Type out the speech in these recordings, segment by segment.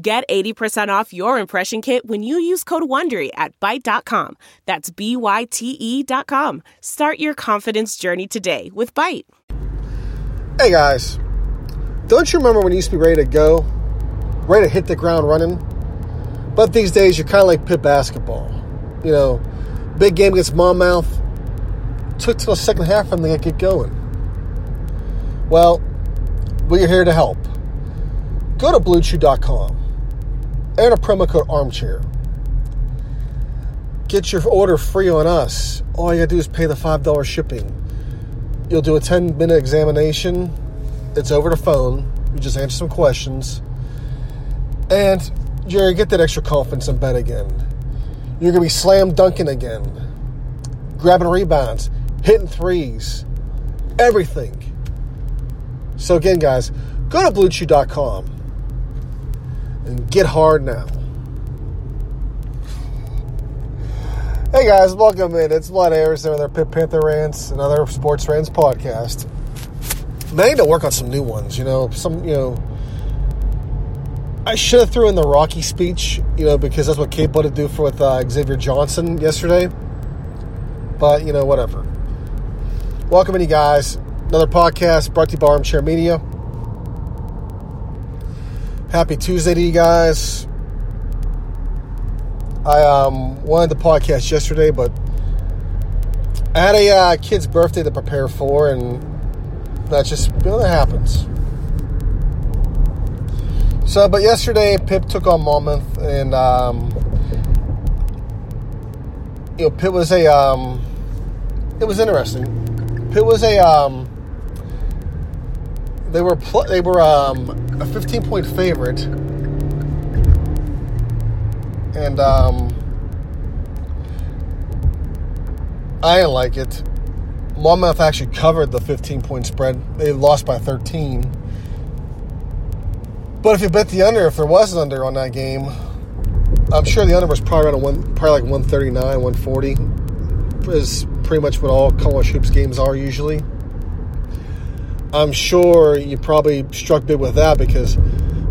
Get 80% off your impression kit when you use code WONDERY at Byte.com. That's B-Y-T-E dot com. Start your confidence journey today with Byte. Hey guys, don't you remember when you used to be ready to go? Ready to hit the ground running? But these days you're kind of like Pitt basketball. You know, big game against Monmouth. Took till the second half and they get going. Well, we're here to help. Go to BlueChew.com and a promo code armchair. Get your order free on us. All you gotta do is pay the $5 shipping. You'll do a 10 minute examination. It's over the phone. You just answer some questions. And you're gonna get that extra confidence in bed again. You're gonna be slam dunking again, grabbing rebounds, hitting threes, everything. So, again, guys, go to BlueChew.com and get hard now. Hey guys, welcome in. It's Vlad Harrison with our Pitt Panther Rants, another Sports Rants podcast. I need to work on some new ones. You know, some you know. I should have threw in the Rocky speech, you know, because that's what Kate wanted to do for with uh, Xavier Johnson yesterday. But you know, whatever. Welcome in, you guys. Another podcast brought to you by Armchair Media. Happy Tuesday to you guys. I um, wanted the podcast yesterday, but I had a uh, kid's birthday to prepare for, and that just you know, that happens. So, but yesterday Pitt took on Monmouth, and um, you know, Pitt was a um, it was interesting. Pitt was a um, they were pl- they were um, a 15 point favorite, and um, I didn't like it. Monmouth actually covered the 15 point spread. They lost by 13. But if you bet the under, if there was an under on that game, I'm sure the under was probably around one, probably like 139, 140. Is pretty much what all college hoops games are usually. I'm sure you probably struck big with that because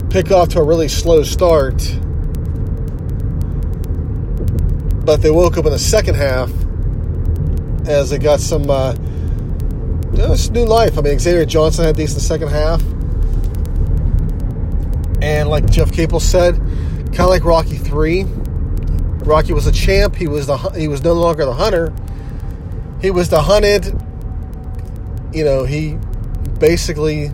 pick off to a really slow start, but they woke up in the second half as they got some uh, you know, new life. I mean, Xavier Johnson had decent second half, and like Jeff Capel said, kind of like Rocky Three. Rocky was a champ. He was the he was no longer the hunter. He was the hunted. You know, he basically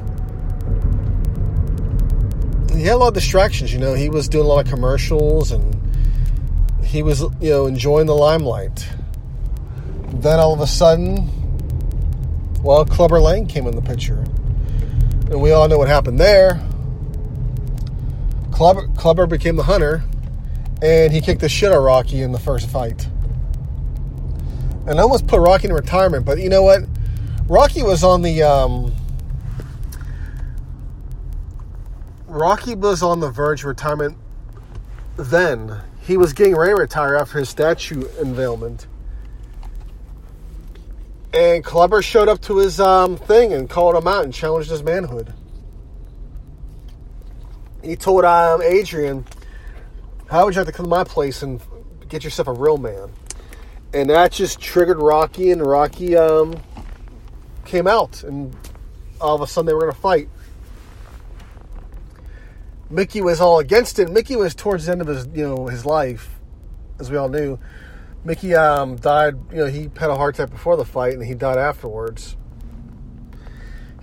he had a lot of distractions. You know, he was doing a lot of commercials and he was you know enjoying the limelight. Then all of a sudden, well, Clubber Lang came in the picture, and we all know what happened there. Clubber, Clubber became the hunter, and he kicked the shit out of Rocky in the first fight, and almost put Rocky in retirement. But you know what? Rocky was on the um, Rocky was on the verge of retirement then. He was getting ready to retire after his statue unveilment. And Clubber showed up to his um, thing and called him out and challenged his manhood. He told um, Adrian, How would you like to come to my place and get yourself a real man? And that just triggered Rocky, and Rocky um, came out. And all of a sudden they were going to fight. Mickey was all against it. Mickey was towards the end of his, you know, his life, as we all knew. Mickey um, died. You know, he had a heart attack before the fight, and he died afterwards.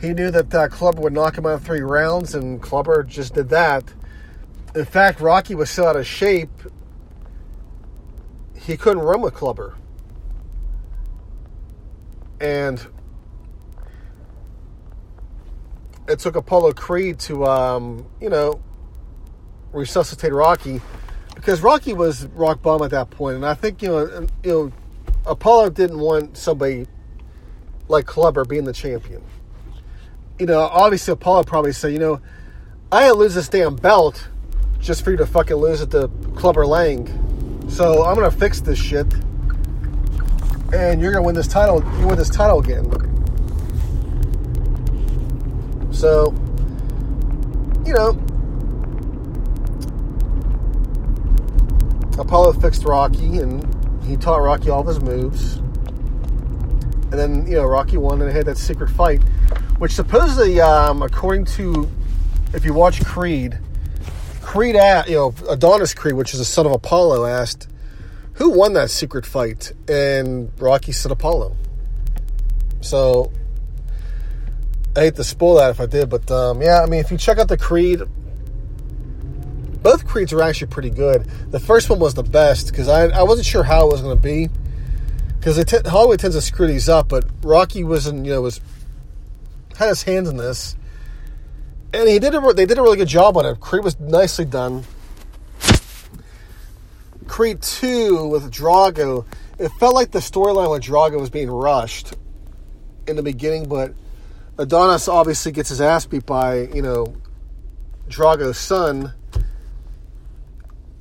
He knew that uh, Clubber would knock him out of three rounds, and Clubber just did that. In fact, Rocky was so out of shape, he couldn't run with Clubber. And it took Apollo Creed to, um, you know, resuscitate Rocky because Rocky was rock bottom at that point, and I think you know, you know, Apollo didn't want somebody like Clubber being the champion. You know, obviously Apollo probably said, you know, I didn't lose this damn belt just for you to fucking lose it to Clubber Lang. So I'm gonna fix this shit, and you're gonna win this title. You win this title again. So, you know, Apollo fixed Rocky, and he taught Rocky all of his moves. And then, you know, Rocky won and he had that secret fight, which supposedly, um, according to, if you watch Creed, Creed, you know, Adonis Creed, which is the son of Apollo, asked, who won that secret fight? And Rocky said Apollo. So, I hate to spoil that if I did, but um, yeah, I mean, if you check out the Creed, both Creeds are actually pretty good. The first one was the best because I, I wasn't sure how it was going to be because t- Hollywood tends to screw these up, but Rocky was in, you know was had his hands in this, and he did a, they did a really good job on it. Creed was nicely done. Creed two with Drago, it felt like the storyline with Drago was being rushed in the beginning, but Adonis obviously gets his ass beat by you know Drago's son,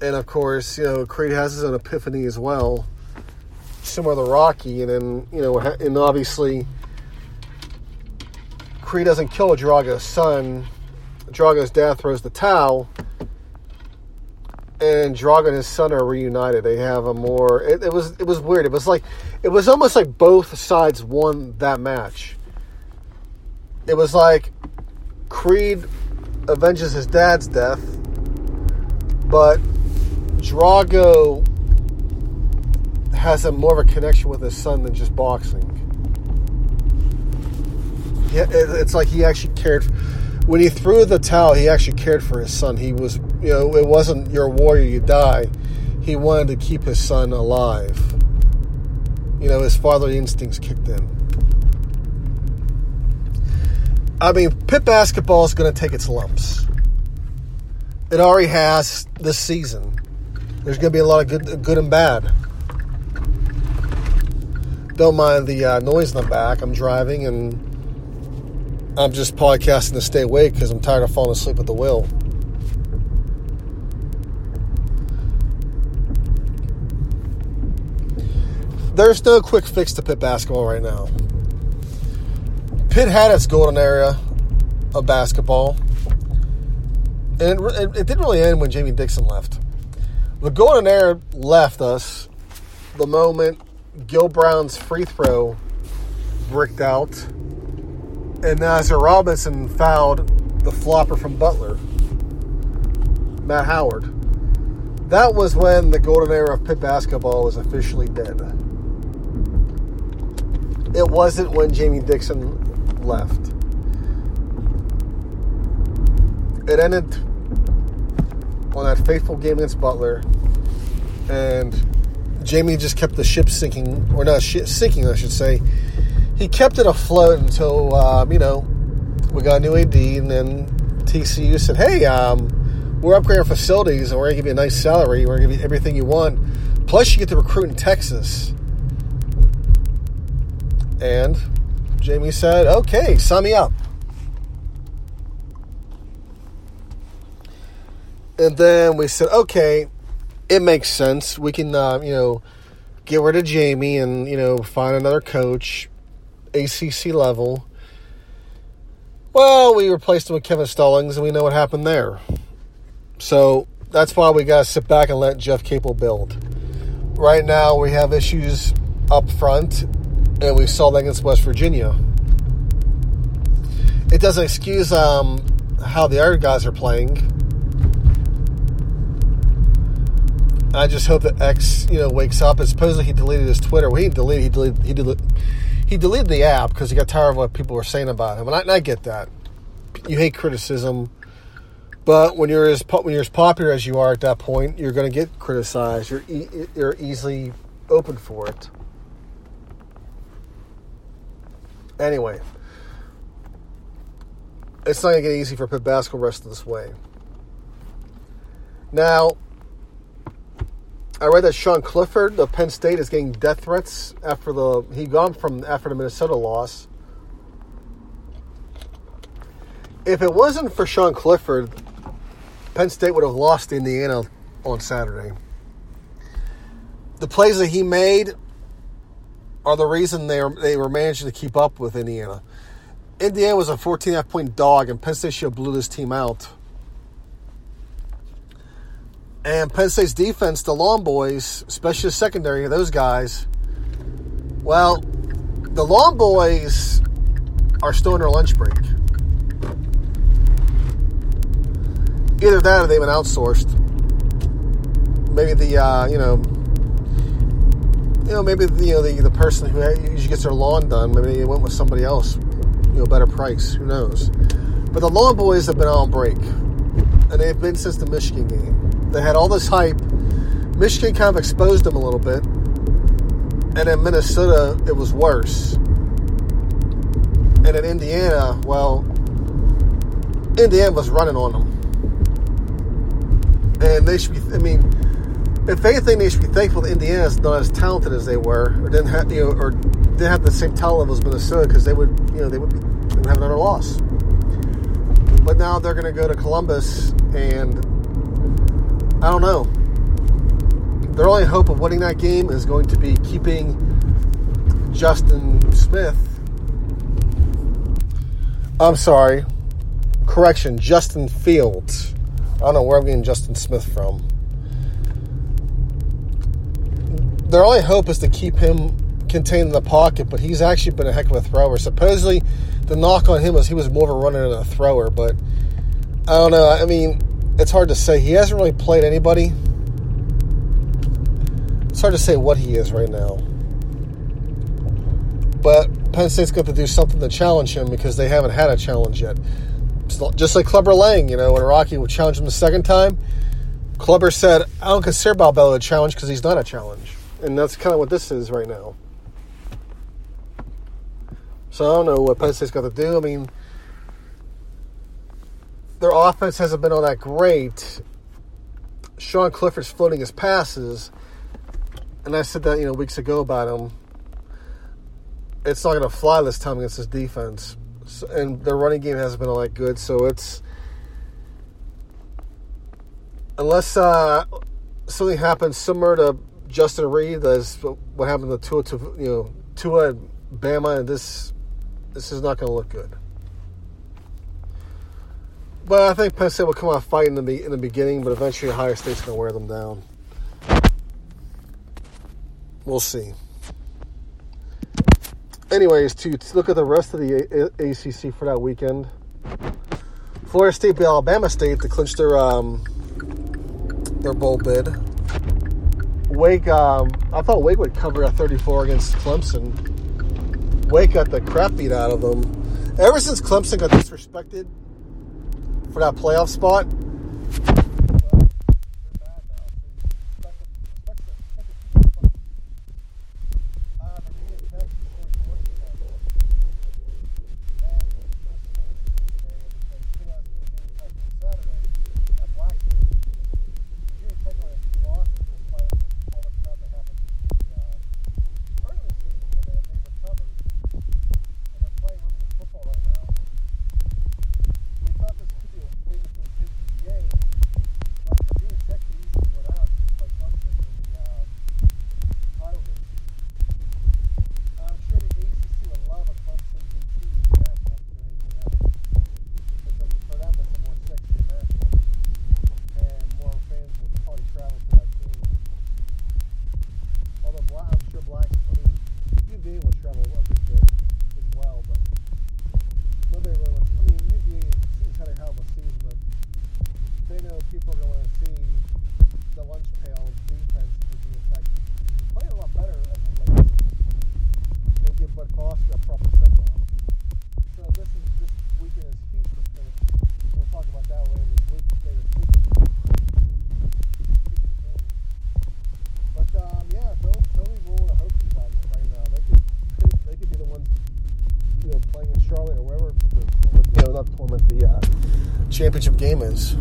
and of course you know Creed has his own epiphany as well similar to Rocky, and then you know, and obviously Creed doesn't kill Drago's son. Drago's dad throws the towel, and Drago and his son are reunited. They have a more. It, it was it was weird. It was like it was almost like both sides won that match. It was like Creed avenges his dad's death, but Drago has a more of a connection with his son than just boxing. Yeah, it's like he actually cared. When he threw the towel, he actually cared for his son. He was, you know, it wasn't you're warrior, you die. He wanted to keep his son alive. You know, his fatherly instincts kicked in. I mean, Pitt basketball is going to take its lumps. It already has this season. There's going to be a lot of good, good and bad. Don't mind the uh, noise in the back. I'm driving and I'm just podcasting to stay awake because I'm tired of falling asleep at the wheel. There's no quick fix to Pitt basketball right now. Pitt had its golden era of basketball, and it, it, it didn't really end when Jamie Dixon left. The golden era left us the moment Gil Brown's free throw bricked out, and Nasir Robinson fouled the flopper from Butler, Matt Howard. That was when the golden era of Pitt basketball was officially dead. It wasn't when Jamie Dixon left. It ended on that faithful game against Butler, and Jamie just kept the ship sinking, or not sinking, I should say. He kept it afloat until um, you know we got a new AD, and then TCU said, "Hey, um, we're upgrading our facilities, and we're gonna give you a nice salary. We're gonna give you everything you want, plus you get to recruit in Texas." And Jamie said, "Okay, sign me up." And then we said, "Okay, it makes sense. We can, uh, you know, get rid of Jamie and, you know, find another coach, ACC level. Well, we replaced him with Kevin Stallings, and we know what happened there. So that's why we got to sit back and let Jeff Capel build. Right now, we have issues up front, and we saw that against West Virginia. It doesn't excuse um, how the other guys are playing I just hope that X, you know, wakes up. And supposedly he deleted his Twitter. Well, he deleted, he deleted, he deleted, he deleted the app because he got tired of what people were saying about him. And I, and I get that. You hate criticism, but when you're as when you're as popular as you are at that point, you're going to get criticized. You're e- you're easily open for it. Anyway, it's not going to get easy for basketball rest of this way. Now, I read that Sean Clifford, the Penn State, is getting death threats after the he gone from after the Minnesota loss. If it wasn't for Sean Clifford, Penn State would have lost Indiana on Saturday. The plays that he made are the reason they are, they were managing to keep up with Indiana. Indiana was a 14 half point dog, and Penn State should blew this team out. And Penn State's defense, the Lawn Boys, especially the secondary, those guys, well, the Lawn Boys are still in their lunch break. Either that or they've been outsourced. Maybe the, uh, you know, you know, maybe the, you know the, the person who usually gets their lawn done, maybe they went with somebody else, you know, better price. Who knows? But the Lawn Boys have been on break, and they've been since the Michigan game. They had all this hype. Michigan kind of exposed them a little bit, and in Minnesota it was worse. And in Indiana, well, Indiana was running on them, and they should be. I mean if anything, they should be thankful that Indiana's not as talented as they were, or didn't have you know, or didn't have the same talent level as Minnesota, because they would, you know, they would, be, they would have another loss. But now they're going to go to Columbus, and I don't know. Their only hope of winning that game is going to be keeping Justin Smith. I'm sorry. Correction, Justin Fields. I don't know where I'm getting Justin Smith from. their only hope is to keep him contained in the pocket, but he's actually been a heck of a thrower. Supposedly, the knock on him was he was more of a runner than a thrower, but I don't know. I mean, it's hard to say. He hasn't really played anybody. It's hard to say what he is right now. But Penn State's got to do something to challenge him because they haven't had a challenge yet. Just like Clubber Lang, you know, when Rocky would challenge him the second time, Clubber said, I don't consider Balboa a challenge because he's not a challenge. And that's kind of what this is right now. So I don't know what Penn State's got to do. I mean, their offense hasn't been all that great. Sean Clifford's floating his passes, and I said that you know weeks ago about him. It's not going to fly this time against this defense, so, and their running game hasn't been all that good. So it's unless uh, something happens similar to Justin Reed, that's what happened to Tua, to, you know, Tua and Bama, and this this is not going to look good. But I think Penn State will come out fighting in the in the beginning, but eventually Ohio State's going to wear them down. We'll see. Anyways, to, to look at the rest of the a- ACC for that weekend, Florida State beat Alabama State to clinch their um, their bowl bid. Wake, um, I thought Wake would cover a 34 against Clemson. Wake got the crap beat out of them. Ever since Clemson got disrespected for that playoff spot, championship game is.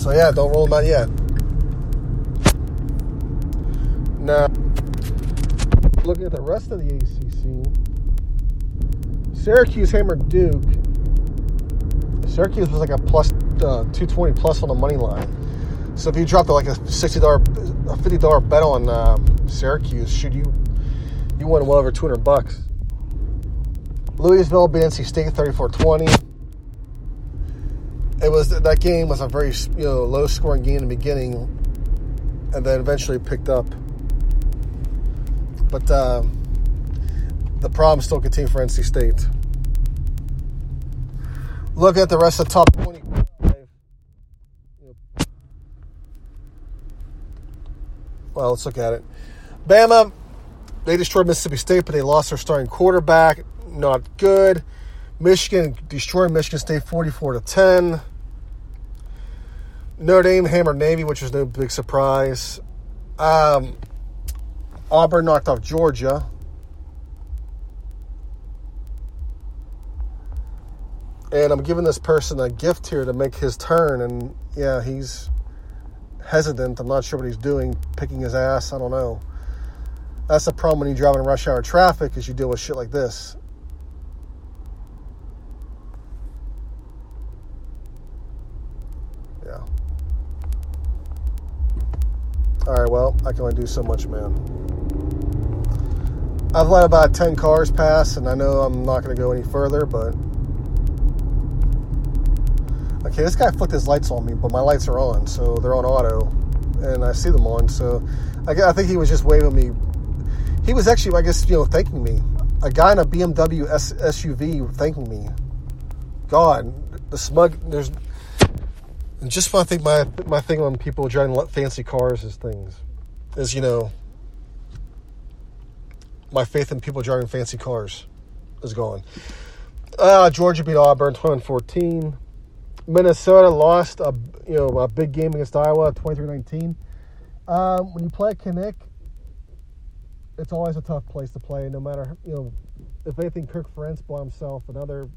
So yeah, don't roll them out yet. Now, looking at the rest of the ACC, Syracuse hammered Duke. Syracuse was like a plus uh, 220 plus on the money line. So if you dropped like a sixty dollar, a fifty dollar bet on uh, Syracuse, should you you won well over two hundred bucks. Louisville beat NC State 34-20. It was that game was a very you know low scoring game in the beginning, and then eventually picked up. But uh, the problem still continued for NC State. Look at the rest of the top 20. Well, let's look at it. Bama, they destroyed Mississippi State, but they lost their starting quarterback. Not good. Michigan destroyed Michigan State 44 to 10. Notre Dame hammered Navy, which was no big surprise. Um, Auburn knocked off Georgia. And I'm giving this person a gift here to make his turn, and yeah, he's hesitant. I'm not sure what he's doing, picking his ass. I don't know. That's the problem when you drive in rush hour traffic, is you deal with shit like this. Yeah. All right. Well, I can only do so much, man. I've let about 10 cars pass, and I know I'm not going to go any further, but. Okay, this guy flicked his lights on me, but my lights are on, so they're on auto, and I see them on, so I, I think he was just waving me. He was actually, I guess, you know, thanking me. A guy in a BMW S- SUV thanking me. God, the smug, there's. Just when I think my my thing on people driving fancy cars is things, is you know, my faith in people driving fancy cars is gone. Uh, Georgia beat Auburn 21-14. Minnesota lost a you know a big game against Iowa 23-19. Um, when you play at Kinnick, it's always a tough place to play. No matter you know if anything, Kirk Ferentz bought himself another.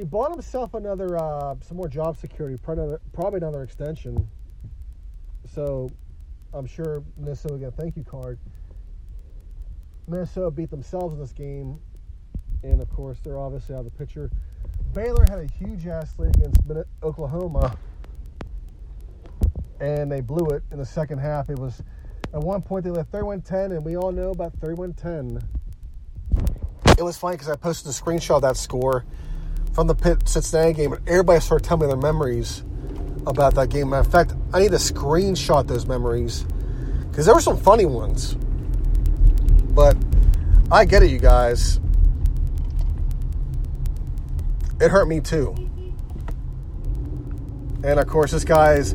He bought himself another uh, some more job security, probably another, extension. So I'm sure Minnesota get a thank you card. Minnesota beat themselves in this game, and of course they're obviously out of the picture. Baylor had a huge ass lead against Oklahoma, and they blew it in the second half. It was at one point they left 31-10, and we all know about 31-10. It was funny because I posted a screenshot of that score from the Pitt Cincinnati game, and everybody started telling me their memories about that game. Matter of fact, I need to screenshot those memories because there were some funny ones. But I get it, you guys. It hurt me too. And of course, this guy's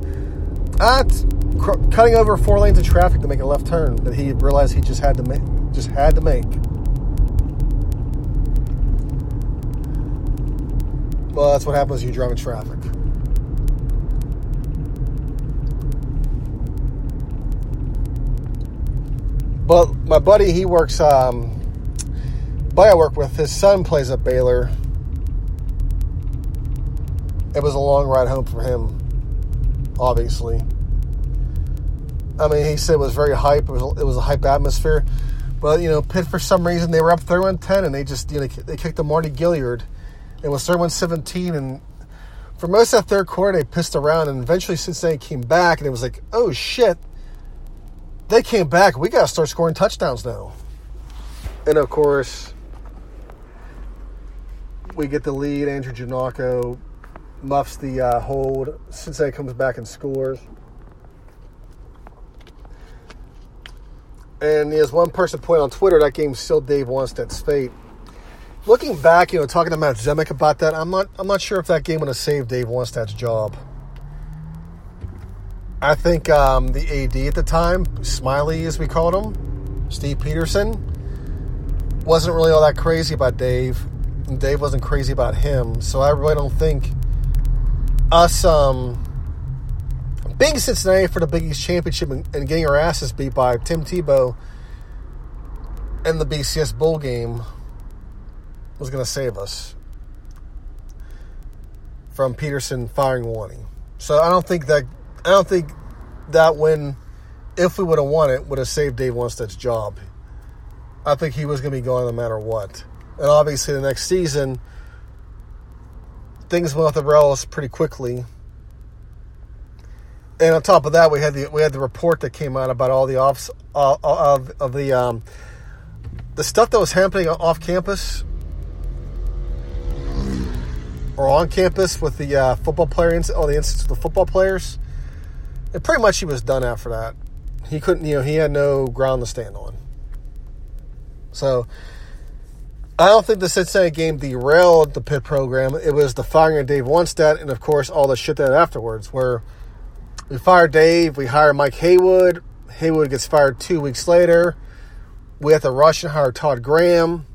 uh, cr- cutting over four lanes of traffic to make a left turn that he realized he just had to make. Just had to make. Well, that's what happens when you drive in traffic. But my buddy, he works. Um, buddy I work with, his son plays at Baylor. It was a long ride home for him, obviously. I mean, he said it was very hype. It was, it was a hype atmosphere. But, you know, Pitt, for some reason, they were up 31 10 and they just, you know, they kicked the Marty Gilliard. It was 31 17. And for most of that third quarter, they pissed around. And eventually, Cincinnati came back and it was like, oh shit, they came back. We got to start scoring touchdowns now. And of course, we get the lead. Andrew Janocko muffs the uh, hold. Cincinnati comes back and scores. And there's one person pointed on Twitter, that game sealed Dave Wannstedt's fate. Looking back, you know, talking to Matt Zemek about that, I'm not, I'm not sure if that game would have saved Dave Wannstedt's job. I think um, the AD at the time, Smiley as we called him, Steve Pederson, wasn't really all that crazy about Dave, and Dave wasn't crazy about him. So I really don't think us um, being Cincinnati for the Big East Championship and, and getting our asses beat by Tim Tebow in the BCS Bowl game was going to save us from Pederson firing Wanney. So I don't think that I don't think that win, if we would have won it, would have saved Dave Wannstedt's job. I think he was going to be gone no matter what. And obviously, the next season, things went off the rails pretty quickly. And on top of that, we had the we had the report that came out about all the offs uh, of of the um, the stuff that was happening off campus or on campus with the uh, football players, all the incidents with the football players. And pretty much he was done after that. He couldn't, you know, he had no ground to stand on. So I don't think the Cincinnati game derailed the Pitt program. It was the firing of Dave Wannstedt and, of course, all the shit that afterwards, where we fire Dave, we hire Mike Haywood. Haywood gets fired two weeks later. We have to rush and hire Todd Graham.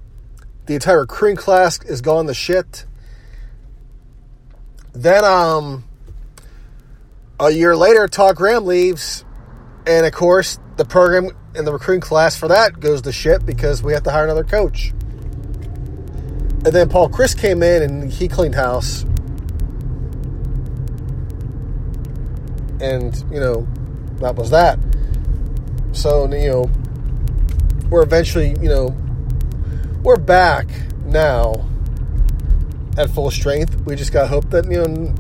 The entire recruiting class is gone to shit. Then, um, a year later, Todd Graham leaves, and of course, the program and the recruiting class for that goes to shit because we have to hire another coach. And then Paul Chryst came in and he cleaned house. And, you know, that was that. So, you know, we're eventually, you know, we're back now at full strength. We just got to hope that, you know,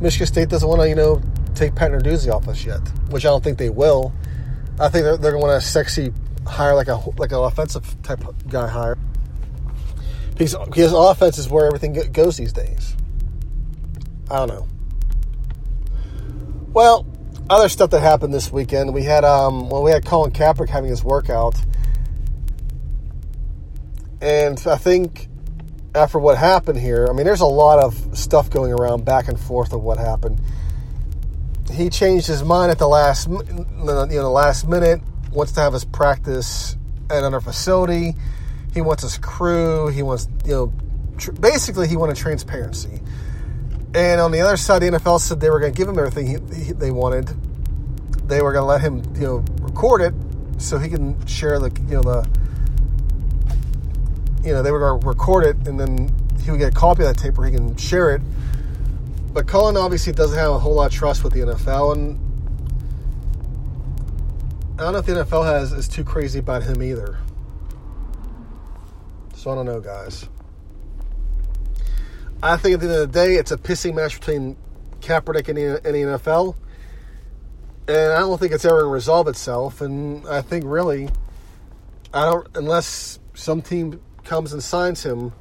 Michigan State doesn't want to, you know, take Pat Narduzzi off us yet, which I don't think they will. I think they're, they're going to want a sexy hire, like a like an offensive type guy hire. Because, because offense is where everything goes these days. I don't know. Well, other stuff that happened this weekend, we had um, well, we had Colin Kaepernick having his workout, and I think after what happened here, I mean, there's a lot of stuff going around back and forth of what happened. He changed his mind at the last, you know, the last minute. Wants to have his practice at another facility. He wants his crew. He wants, you know, tr- basically he wanted transparency. And on the other side, the NFL said they were going to give him everything he, he, they wanted. They were going to let him, you know, record it so he can share the, you know, the you know, they to record it and then he would get a copy of that tape where he can share it. But Colin obviously doesn't have a whole lot of trust with the NFL, and I don't know if the NFL has is too crazy about him either. So I don't know, guys. I think at the end of the day, it's a pissing match between Kaepernick and the, and the NFL, and I don't think it's ever going to resolve itself. And I think really, I don't unless some team comes and signs him,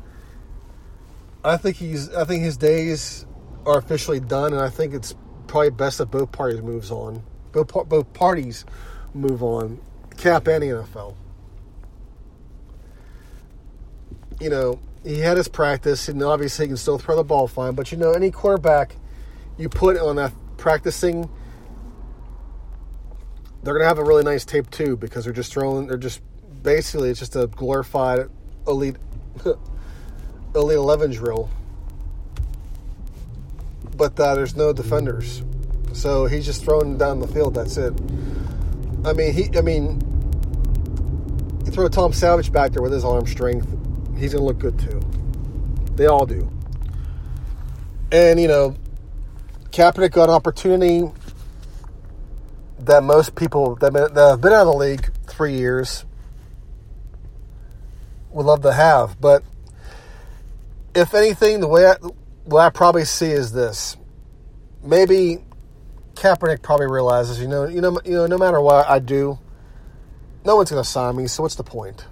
I think he's I think his days are officially done, and I think it's probably best that both parties moves on. Both both parties move on. Cap and NFL. You know, he had his practice, and obviously he can still throw the ball fine. But you know, any quarterback you put on that practicing, they're gonna have a really nice tape too because they're just throwing. They're just basically it's just a glorified elite elite 11 drill but uh, there's no defenders. So he's just thrown down the field that's it. I mean he i mean you throw tom savage back there with his arm strength he's gonna look good too. They all do. And you know Kaepernick got an opportunity that most people that have been out of the league three years would love to have. But if anything, the way I, what I probably see is this: maybe Kaepernick probably realizes, you know, you know, you know, no matter what I do, no one's going to sign me. So what's the point?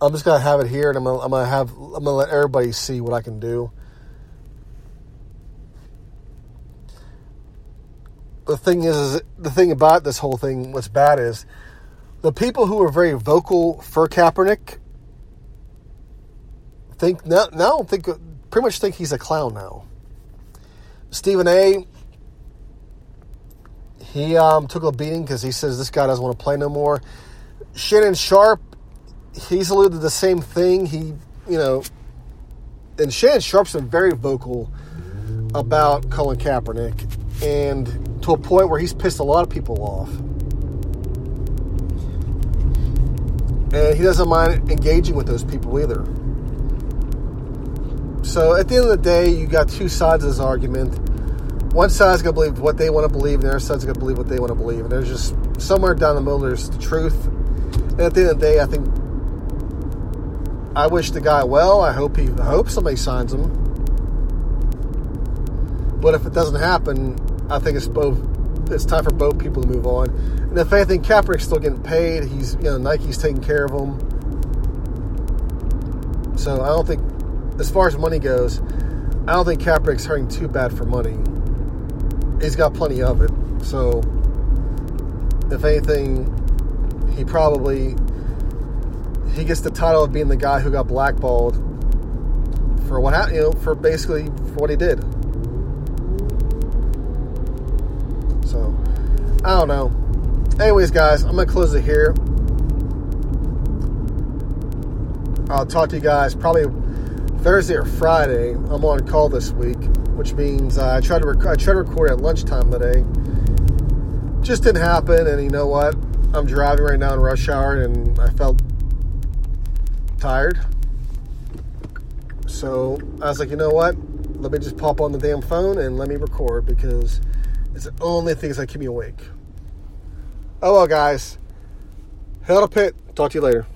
I'm just gonna have it here, and I'm gonna, I'm gonna have I'm gonna let everybody see what I can do. The thing is, is the thing about this whole thing, what's bad is the people who are very vocal for Kaepernick think now, now think pretty much think he's a clown now. Stephen A. He um, took a beating because he says this guy doesn't want to play no more. Shannon Sharpe, he's alluded to the same thing. He, you know, and Shannon Sharpe's been very vocal about Colin Kaepernick, and to a point where he's pissed a lot of people off. And he doesn't mind engaging with those people either. So at the end of the day, you got two sides of this argument. One side's gonna believe what they want to believe, and the other side's gonna believe what they want to believe. And there's just somewhere down the middle, there's the truth. And at the end of the day, I think I wish the guy well. I hope he I hope somebody signs him. But if it doesn't happen, I think it's both. It's time for both people to move on. And if anything, Kaepernick's still getting paid. He's you know Nike's taking care of him. So I don't think, as far as money goes, I don't think Kaepernick's hurting too bad for money. He's got plenty of it. So if anything, he probably he gets the title of being the guy who got blackballed for what happened, you know, for basically for what he did. So, I don't know. Anyways, guys, I'm gonna close it here. I'll talk to you guys probably Thursday or Friday. I'm on call this week, which means I tried to rec- I tried to record at lunchtime today. Just didn't happen, and you know what? I'm driving right now in rush hour, and I felt tired. So I was like, you know what? Let me just pop on the damn phone and let me record because it's the only things that keep me awake. Oh well, guys. Hell to Pitt. Talk to you later.